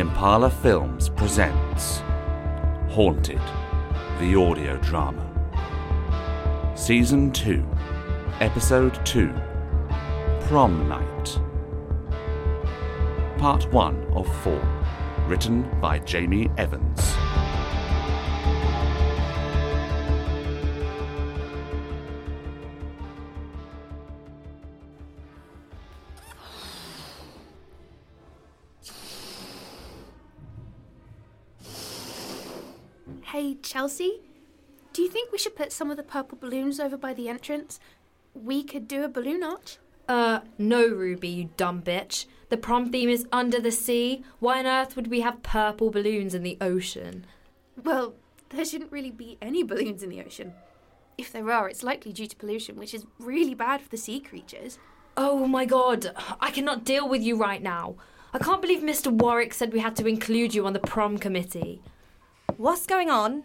Impala Films presents Haunted, the audio drama. Season 2, Episode 2 Prom Night. Part 1 of 4, written by Jamie Evans. Hey, Chelsea, do you think we should put some of the purple balloons over by the entrance? We could do a balloon arch. Uh, no, Ruby, you dumb bitch. The prom theme is under the sea. Why on earth would we have purple balloons in the ocean? Well, there shouldn't really be any balloons in the ocean. If there are, it's likely due to pollution, which is really bad for the sea creatures. Oh my god, I cannot deal with you right now. I can't believe Mr. Warwick said we had to include you on the prom committee. What's going on?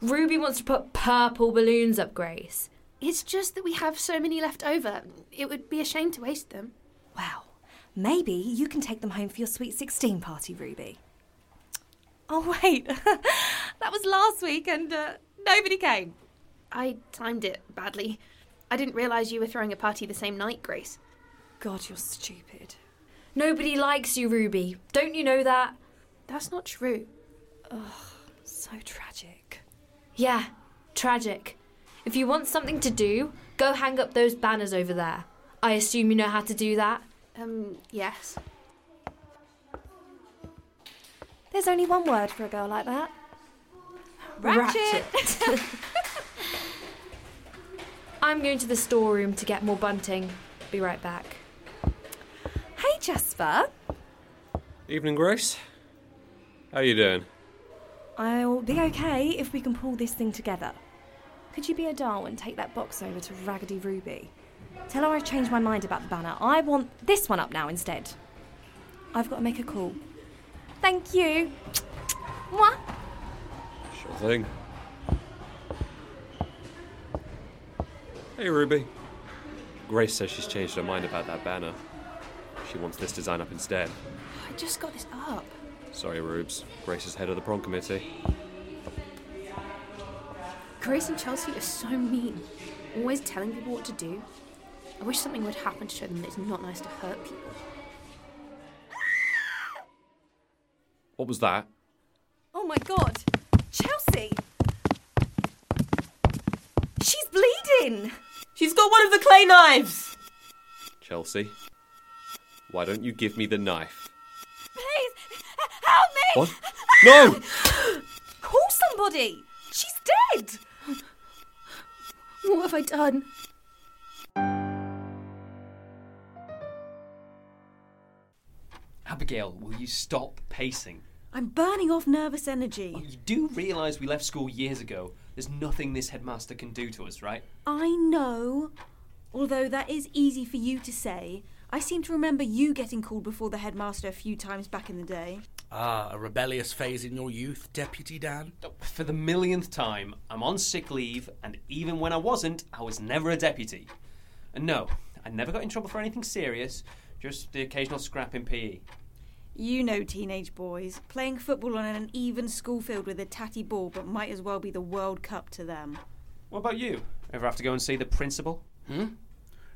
Ruby wants to put purple balloons up, Grace. It's just that we have so many left over. It would be a shame to waste them. Well, maybe you can take them home for your sweet 16 party, Ruby. Oh, wait. that was last week and uh, nobody came. I timed it badly. I didn't realise you were throwing a party the same night, Grace. God, you're stupid. Nobody likes you, Ruby. Don't you know that? That's not true. Ugh, so tragic. Yeah, tragic. If you want something to do, go hang up those banners over there. I assume you know how to do that. Um, yes. There's only one word for a girl like that. Ratchet. I'm going to the storeroom to get more bunting. Be right back. Hey, Jasper. Evening, Grace. How you doing? I'll be okay if we can pull this thing together. Could you be a doll and take that box over to Raggedy Ruby? Tell her I've changed my mind about the banner. I want this one up now instead. I've got to make a call. Thank you. Mwah. Sure thing. Hey, Ruby. Grace says she's changed her mind about that banner. She wants this design up instead. I just got this up. Sorry, Rubes. Grace is head of the prom committee. Grace and Chelsea are so mean. Always telling people what to do. I wish something would happen to show them that it's not nice to hurt people. What was that? Oh my god. Chelsea! She's bleeding! She's got one of the clay knives. Chelsea? Why don't you give me the knife? Please! Help me! What? No! Call somebody! She's dead! What have I done? Abigail, will you stop pacing? I'm burning off nervous energy. Oh, you do realise we left school years ago. There's nothing this headmaster can do to us, right? I know. Although that is easy for you to say. I seem to remember you getting called before the headmaster a few times back in the day. Ah, a rebellious phase in your youth, Deputy Dan? For the millionth time, I'm on sick leave, and even when I wasn't, I was never a deputy. And no, I never got in trouble for anything serious, just the occasional scrap in PE. You know teenage boys, playing football on an even school field with a tatty ball, but might as well be the World Cup to them. What about you? Ever have to go and see the principal? Hmm?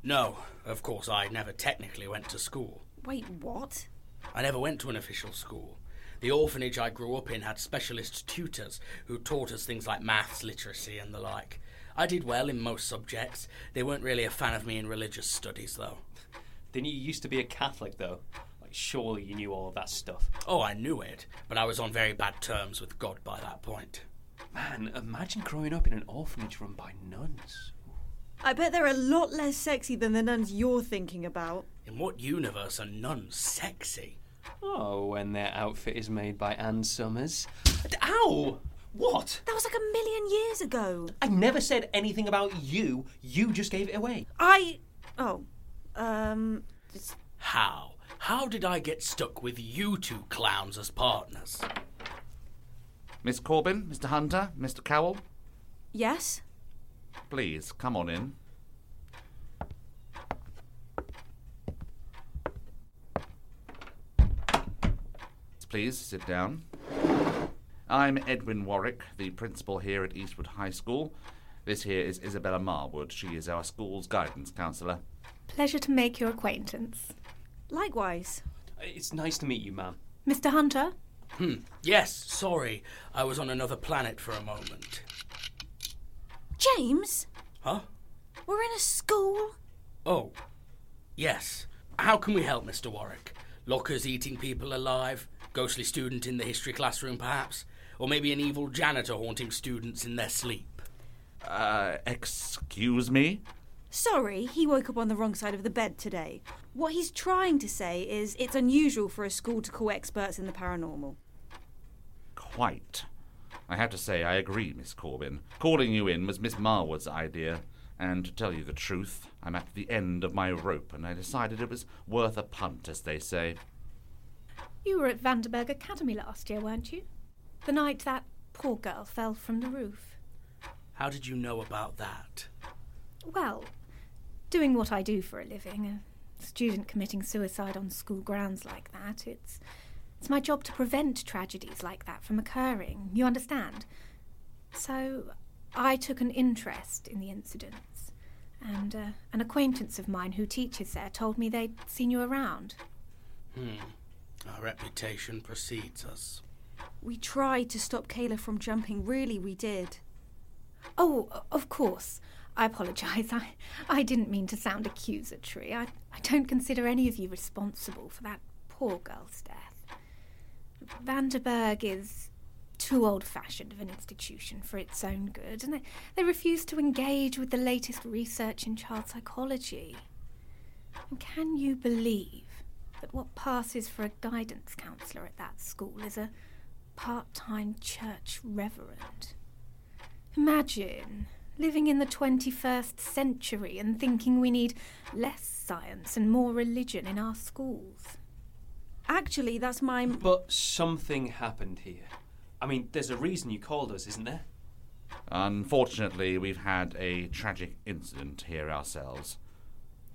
No, of course, I never technically went to school. Wait, what? I never went to an official school. The orphanage I grew up in had specialist tutors who taught us things like maths, literacy, and the like. I did well in most subjects. They weren't really a fan of me in religious studies, though. Didn't you used to be a Catholic, though? Like, surely you knew all of that stuff. Oh, I knew it, but I was on very bad terms with God by that point. Man, imagine growing up in an orphanage run by nuns. I bet they're a lot less sexy than the nuns you're thinking about. In what universe are nuns sexy? Oh, when their outfit is made by Ann Summers. Ow! What? That was like a million years ago. I never said anything about you. You just gave it away. I. Oh. Um. It's... How? How did I get stuck with you two clowns as partners? Miss Corbin, Mr. Hunter, Mr. Cowell, Yes? please come on in. Please sit down. I'm Edwin Warwick, the principal here at Eastwood High School. This here is Isabella Marwood. She is our school's guidance counsellor. Pleasure to make your acquaintance. Likewise. It's nice to meet you, ma'am. Mr. Hunter? Hmm. Yes, sorry. I was on another planet for a moment. James? Huh? We're in a school? Oh. Yes. How can we help, Mr. Warwick? Lockers eating people alive? Ghostly student in the history classroom, perhaps? Or maybe an evil janitor haunting students in their sleep? Uh, excuse me? Sorry, he woke up on the wrong side of the bed today. What he's trying to say is it's unusual for a school to call experts in the paranormal. Quite. I have to say, I agree, Miss Corbin. Calling you in was Miss Marwood's idea, and to tell you the truth, I'm at the end of my rope, and I decided it was worth a punt, as they say. You were at Vanderberg Academy last year, weren't you? The night that poor girl fell from the roof. How did you know about that? Well, doing what I do for a living, a student committing suicide on school grounds like that, it's it's my job to prevent tragedies like that from occurring. You understand? So I took an interest in the incidents, and uh, an acquaintance of mine who teaches there told me they'd seen you around. Hmm. Our reputation precedes us. We tried to stop Kayla from jumping, really, we did. Oh, of course. I apologise. I, I didn't mean to sound accusatory. I, I don't consider any of you responsible for that poor girl's death. Vanderberg is too old fashioned of an institution for its own good, and they, they refuse to engage with the latest research in child psychology. And can you believe that what passes for a guidance counsellor at that school is a part time church reverend? Imagine living in the 21st century and thinking we need less science and more religion in our schools. Actually, that's my. But something happened here. I mean, there's a reason you called us, isn't there? Unfortunately, we've had a tragic incident here ourselves.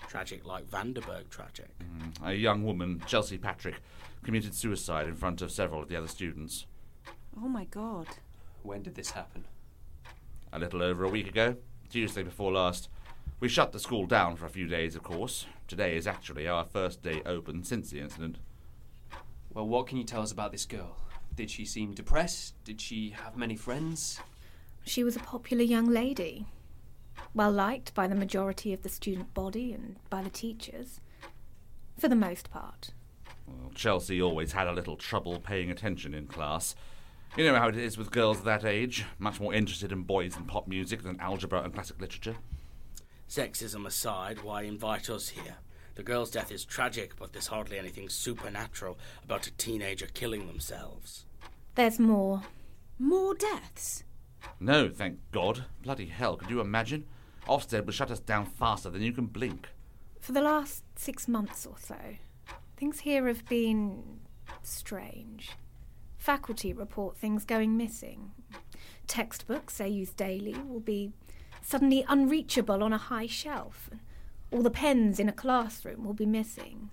Tragic like Vanderberg tragic. Mm, a young woman, Chelsea Patrick, committed suicide in front of several of the other students. Oh my god. When did this happen? A little over a week ago, Tuesday before last. We shut the school down for a few days, of course. Today is actually our first day open since the incident. Well, what can you tell us about this girl? Did she seem depressed? Did she have many friends? She was a popular young lady, well liked by the majority of the student body and by the teachers, for the most part. Well, Chelsea always had a little trouble paying attention in class. You know how it is with girls of that age, much more interested in boys and pop music than algebra and classic literature. Sexism aside, why invite us here? The girl's death is tragic, but there's hardly anything supernatural about a teenager killing themselves. There's more. More deaths? No, thank God. Bloody hell, could you imagine? Ofsted will shut us down faster than you can blink. For the last six months or so, things here have been strange. Faculty report things going missing. Textbooks they use daily will be suddenly unreachable on a high shelf. All the pens in a classroom will be missing.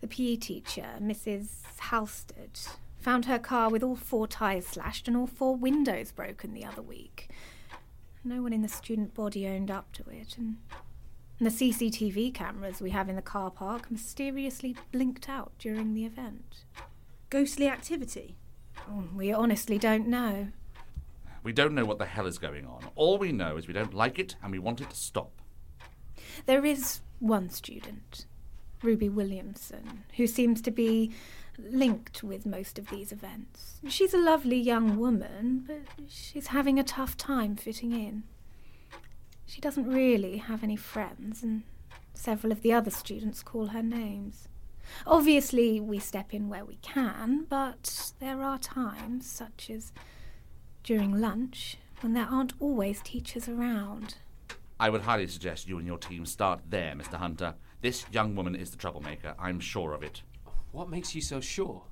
The PE teacher, Mrs. Halstead, found her car with all four tyres slashed and all four windows broken the other week. No one in the student body owned up to it, and the CCTV cameras we have in the car park mysteriously blinked out during the event. Ghostly activity? Oh, we honestly don't know. We don't know what the hell is going on. All we know is we don't like it and we want it to stop. There is one student, Ruby Williamson, who seems to be linked with most of these events. She's a lovely young woman, but she's having a tough time fitting in. She doesn't really have any friends, and several of the other students call her names. Obviously, we step in where we can, but there are times, such as during lunch, when there aren't always teachers around. I would highly suggest you and your team start there, Mr. Hunter. This young woman is the troublemaker. I'm sure of it. What makes you so sure?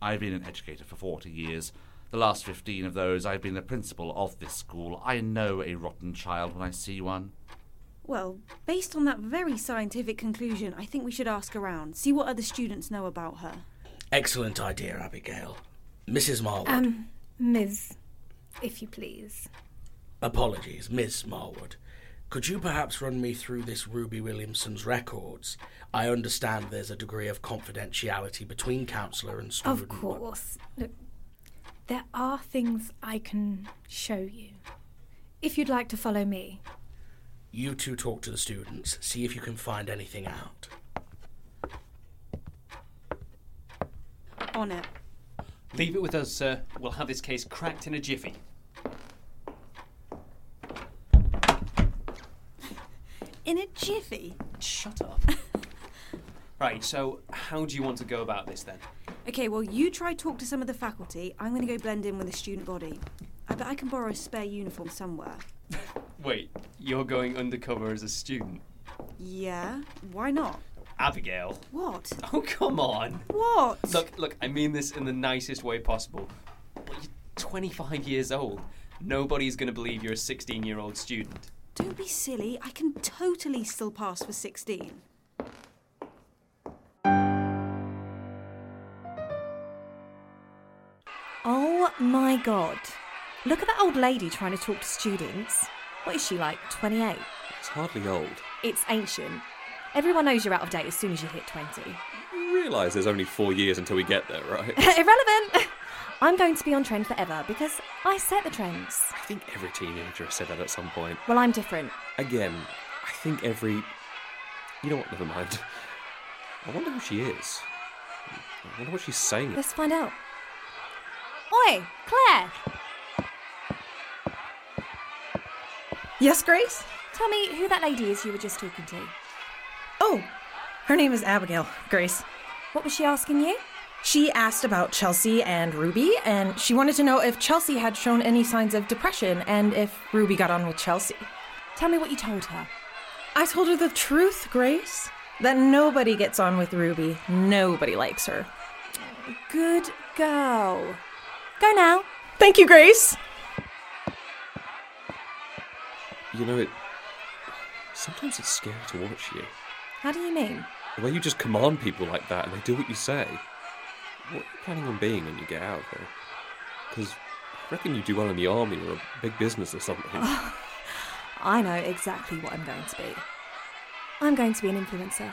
I've been an educator for 40 years. The last 15 of those, I've been the principal of this school. I know a rotten child when I see one. Well, based on that very scientific conclusion, I think we should ask around, see what other students know about her. Excellent idea, Abigail. Mrs. Marwood. Um, Ms. If you please. Apologies, Miss Marwood. Could you perhaps run me through this Ruby Williamson's records? I understand there's a degree of confidentiality between counsellor and student. Of course. Look, there are things I can show you. If you'd like to follow me. You two talk to the students, see if you can find anything out. On it. Leave it with us, sir. We'll have this case cracked in a jiffy. In a jiffy? Shut up. right, so how do you want to go about this then? Okay, well, you try talk to some of the faculty. I'm going to go blend in with the student body. I bet I can borrow a spare uniform somewhere. Wait, you're going undercover as a student? Yeah, why not? Abigail. What? Oh, come on. What? Look, look, I mean this in the nicest way possible. Well, you're 25 years old. Nobody's going to believe you're a 16 year old student. Don't be silly. I can totally still pass for 16. Oh my god. Look at that old lady trying to talk to students. What is she like, 28? It's hardly old. It's ancient. Everyone knows you're out of date as soon as you hit 20. You realise there's only four years until we get there, right? Irrelevant! I'm going to be on trend forever because I set the trends. I think every teenager has said that at some point. Well, I'm different. Again, I think every. You know what? Never mind. I wonder who she is. I wonder what she's saying. Let's find out. Oi, Claire! Yes, Grace? Tell me who that lady is you were just talking to. Oh, her name is Abigail, Grace. What was she asking you? She asked about Chelsea and Ruby, and she wanted to know if Chelsea had shown any signs of depression and if Ruby got on with Chelsea. Tell me what you told her. I told her the truth, Grace. That nobody gets on with Ruby. Nobody likes her. Good girl. Go now. Thank you, Grace. You know, it. Sometimes it's scary to watch you. How do you mean? The way you just command people like that and they do what you say. What are you planning on being when you get out of here? Because I reckon you do well in the army or a big business or something. I know exactly what I'm going to be. I'm going to be an influencer.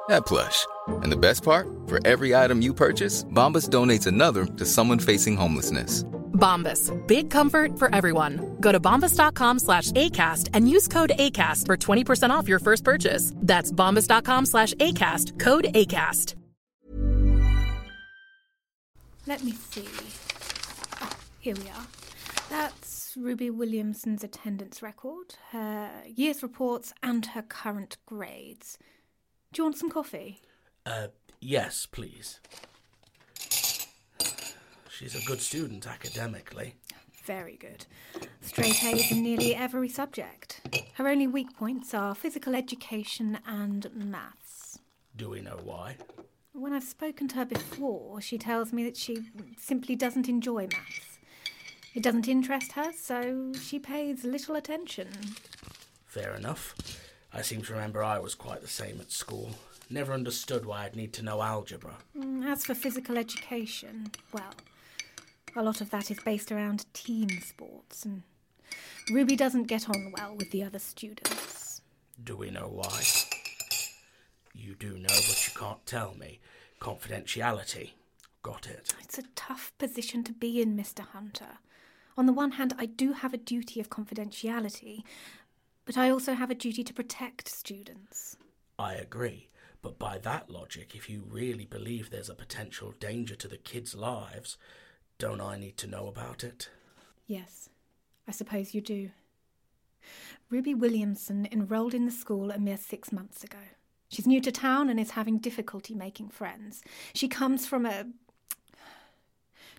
that plush. And the best part? For every item you purchase, Bombas donates another to someone facing homelessness. Bombas. Big comfort for everyone. Go to bombas.com slash ACAST and use code ACAST for 20% off your first purchase. That's bombas.com slash ACAST. Code ACAST. Let me see. Ah, here we are. That's Ruby Williamson's attendance record, her year's reports, and her current grades. Do you want some coffee? Uh, yes, please. She's a good student academically. Very good. Straight A's in nearly every subject. Her only weak points are physical education and maths. Do we know why? When I've spoken to her before, she tells me that she simply doesn't enjoy maths. It doesn't interest her, so she pays little attention. Fair enough. I seem to remember I was quite the same at school. Never understood why I'd need to know algebra. Mm, As for physical education, well, a lot of that is based around team sports, and Ruby doesn't get on well with the other students. Do we know why? You do know, but you can't tell me. Confidentiality. Got it. It's a tough position to be in, Mr. Hunter. On the one hand, I do have a duty of confidentiality, but I also have a duty to protect students. I agree. But by that logic, if you really believe there's a potential danger to the kids' lives, don't I need to know about it? Yes, I suppose you do. Ruby Williamson enrolled in the school a mere six months ago. She's new to town and is having difficulty making friends. She comes from a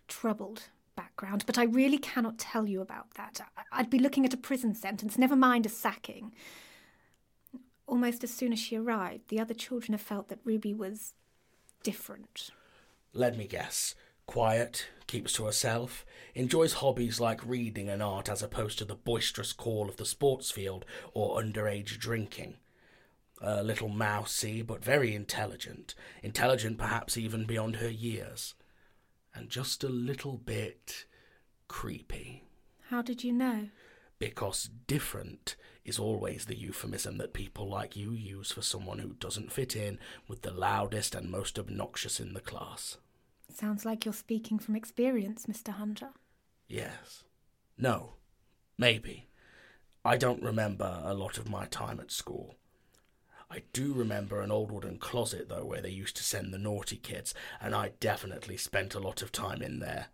troubled background, but I really cannot tell you about that. I'd be looking at a prison sentence, never mind a sacking. Almost as soon as she arrived, the other children have felt that Ruby was different. Let me guess. Quiet, keeps to herself, enjoys hobbies like reading and art as opposed to the boisterous call of the sports field or underage drinking. A little mousy, but very intelligent. Intelligent perhaps even beyond her years. And just a little bit creepy. How did you know? Because different is always the euphemism that people like you use for someone who doesn't fit in with the loudest and most obnoxious in the class. Sounds like you're speaking from experience, Mr. Hunter. Yes. No. Maybe. I don't remember a lot of my time at school. I do remember an old wooden closet, though, where they used to send the naughty kids, and I definitely spent a lot of time in there.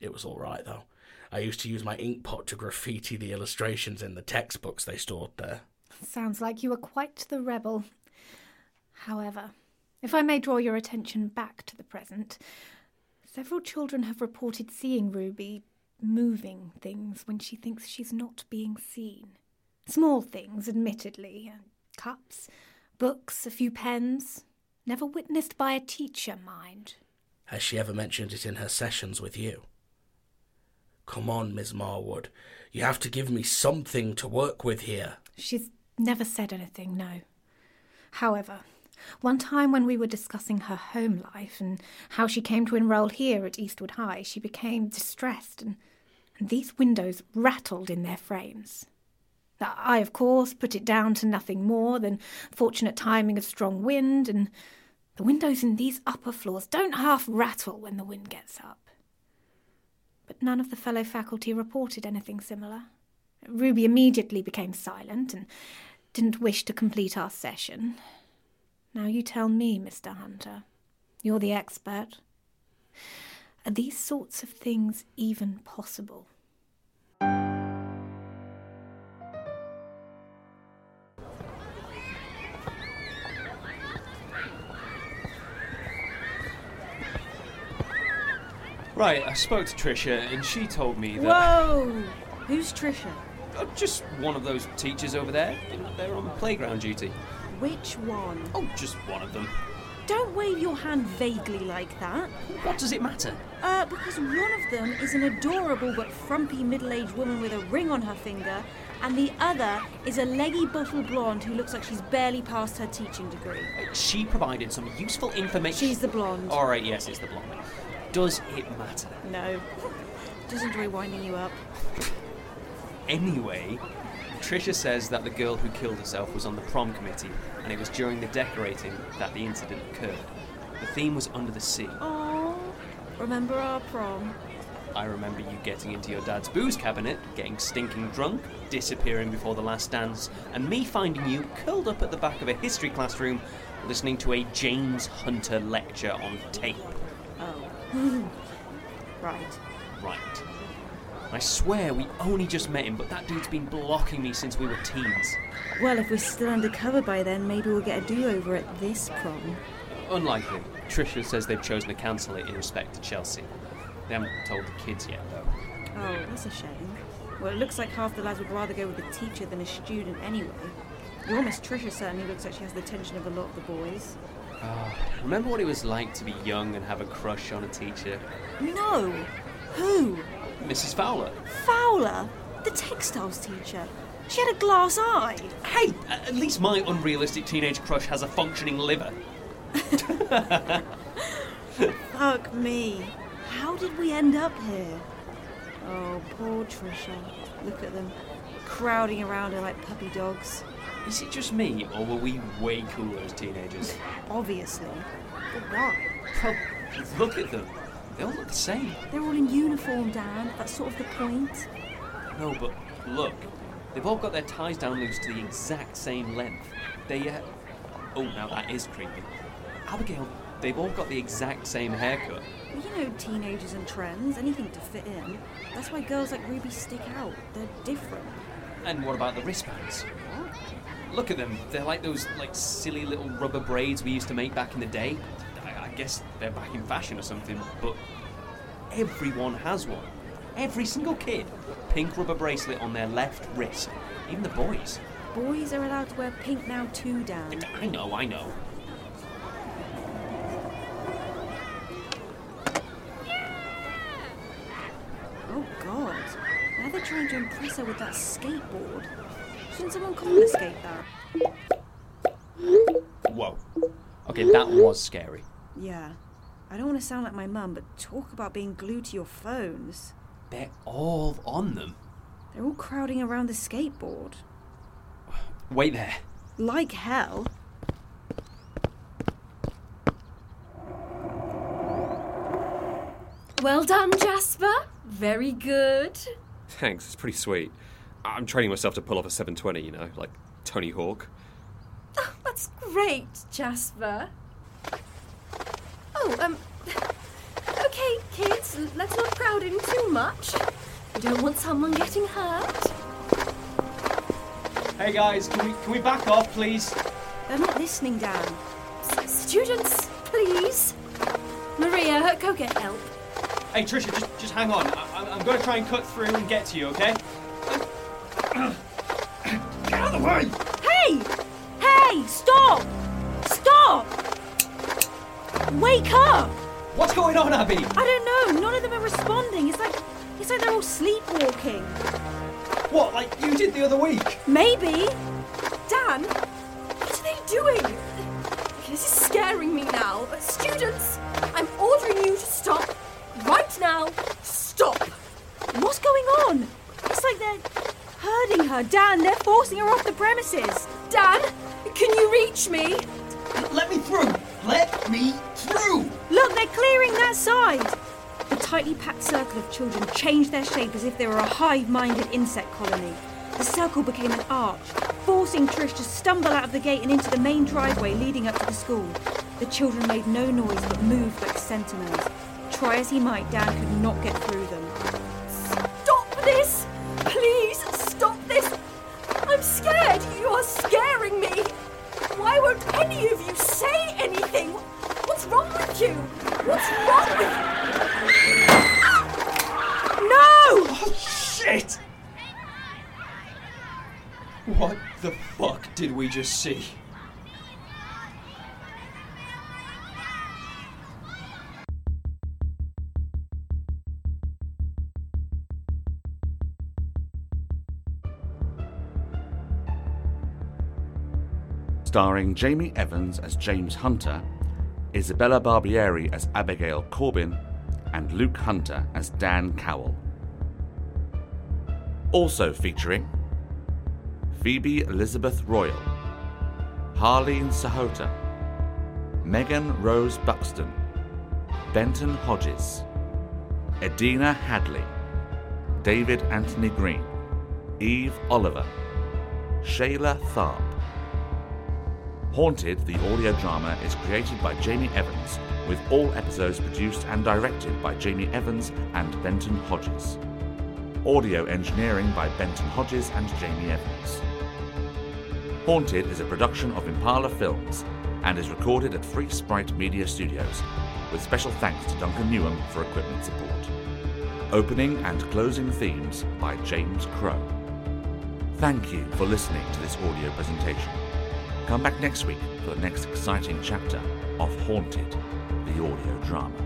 It was all right, though. I used to use my ink pot to graffiti the illustrations in the textbooks they stored there. Sounds like you were quite the rebel. However, if I may draw your attention back to the present, several children have reported seeing Ruby moving things when she thinks she's not being seen. Small things, admittedly cups, books, a few pens. Never witnessed by a teacher, mind. Has she ever mentioned it in her sessions with you? Come on, Miss Marwood. You have to give me something to work with here. She's never said anything, no. However, one time when we were discussing her home life and how she came to enroll here at Eastwood High, she became distressed and, and these windows rattled in their frames. I, of course, put it down to nothing more than fortunate timing of strong wind, and the windows in these upper floors don't half rattle when the wind gets up. But none of the fellow faculty reported anything similar. Ruby immediately became silent and didn't wish to complete our session. Now you tell me, Mr. Hunter. You're the expert. Are these sorts of things even possible? Right, I spoke to Trisha and she told me that. Whoa! Who's Trisha? Oh, just one of those teachers over there. They're on playground duty. Which one? Oh, just one of them. Don't wave your hand vaguely like that. What does it matter? Uh, because one of them is an adorable but frumpy middle aged woman with a ring on her finger, and the other is a leggy bottle blonde who looks like she's barely passed her teaching degree. She provided some useful information. She's the blonde. Alright, yes, it's the blonde. Does it matter? No. Just enjoy winding you up. Anyway, Trisha says that the girl who killed herself was on the prom committee, and it was during the decorating that the incident occurred. The theme was under the sea. Oh, remember our prom? I remember you getting into your dad's booze cabinet, getting stinking drunk, disappearing before the last dance, and me finding you curled up at the back of a history classroom listening to a James Hunter lecture on tape. Right. Right. I swear we only just met him, but that dude's been blocking me since we were teens. Well, if we're still undercover by then, maybe we'll get a do over at this prom. Unlikely. Trisha says they've chosen to cancel it in respect to Chelsea. They haven't told the kids yet, though. Oh, that's a shame. Well, it looks like half the lads would rather go with a teacher than a student anyway. Your Miss Trisha certainly looks like she has the attention of a lot of the boys. Oh, remember what it was like to be young and have a crush on a teacher? No! Who? Mrs. Fowler. Fowler? The textiles teacher. She had a glass eye. Hey, at least my unrealistic teenage crush has a functioning liver. Fuck me. How did we end up here? Oh, poor Trisha. Look at them, crowding around her like puppy dogs. Is it just me, or were we way cooler as teenagers? Obviously. But why? Well, look at them. They all look the same. They're all in uniform, Dan. That's sort of the point. No, but look. They've all got their ties down loose to the exact same length. They, uh. Oh, now that is creepy. Abigail, they've all got the exact same haircut. Well, you know, teenagers and trends, anything to fit in. That's why girls like Ruby stick out. They're different. And what about the wristbands? Look at them. They're like those like silly little rubber braids we used to make back in the day. I, I guess they're back in fashion or something, but everyone has one. Every single kid. Pink rubber bracelet on their left wrist. Even the boys. Boys are allowed to wear pink now too, Dan. I know, I know. Oh God! Now they're trying to impress her with that skateboard. Shouldn't someone confiscate that? Whoa. Okay, that was scary. Yeah. I don't want to sound like my mum, but talk about being glued to your phones. They're all on them. They're all crowding around the skateboard. Wait there. Like hell. Well done, Jasper. Very good. Thanks, it's pretty sweet. I'm training myself to pull off a 720, you know, like Tony Hawk. That's great, Jasper. Oh, um. Okay, kids, let's not crowd in too much. We don't want someone getting hurt. Hey guys, can we can we back off, please? They're not listening, Dan. S- students, please. Maria, go get help. Hey Trisha, just just hang on. I, I'm going to try and cut through and get to you, okay? Get out of the way! Hey! Hey! Stop! Stop! Wake up! What's going on, Abby? I don't know. None of them are responding. It's like it's like they're all sleepwalking. What, like you did the other week? Maybe. Dan, what are they doing? This is scaring me now. Students, I'm ordering you to stop right now. Stop. What's going on? It's like they're Dan, they're forcing her off the premises. Dan, can you reach me? Let me through! Let me through! Look, they're clearing that side. The tightly packed circle of children changed their shape as if they were a hive minded insect colony. The circle became an arch. forcing Trish to stumble out of the gate and into the main driveway leading up to the school. The children made no noise but moved like sentinels. Try as he might, Dan could not get through we just see? starring Jamie Evans as James Hunter, Isabella Barbieri as Abigail Corbin, and Luke Hunter as Dan Cowell. Also featuring Phoebe Elizabeth Royal, Harleen Sahota, Megan Rose Buxton, Benton Hodges, Edina Hadley, David Anthony Green, Eve Oliver, Shayla Tharp. Haunted, the audio drama, is created by Jamie Evans, with all episodes produced and directed by Jamie Evans and Benton Hodges. Audio engineering by Benton Hodges and Jamie Evans. Haunted is a production of Impala Films and is recorded at Free Sprite Media Studios, with special thanks to Duncan Newham for equipment support. Opening and closing themes by James Crow. Thank you for listening to this audio presentation. Come back next week for the next exciting chapter of Haunted, the audio drama.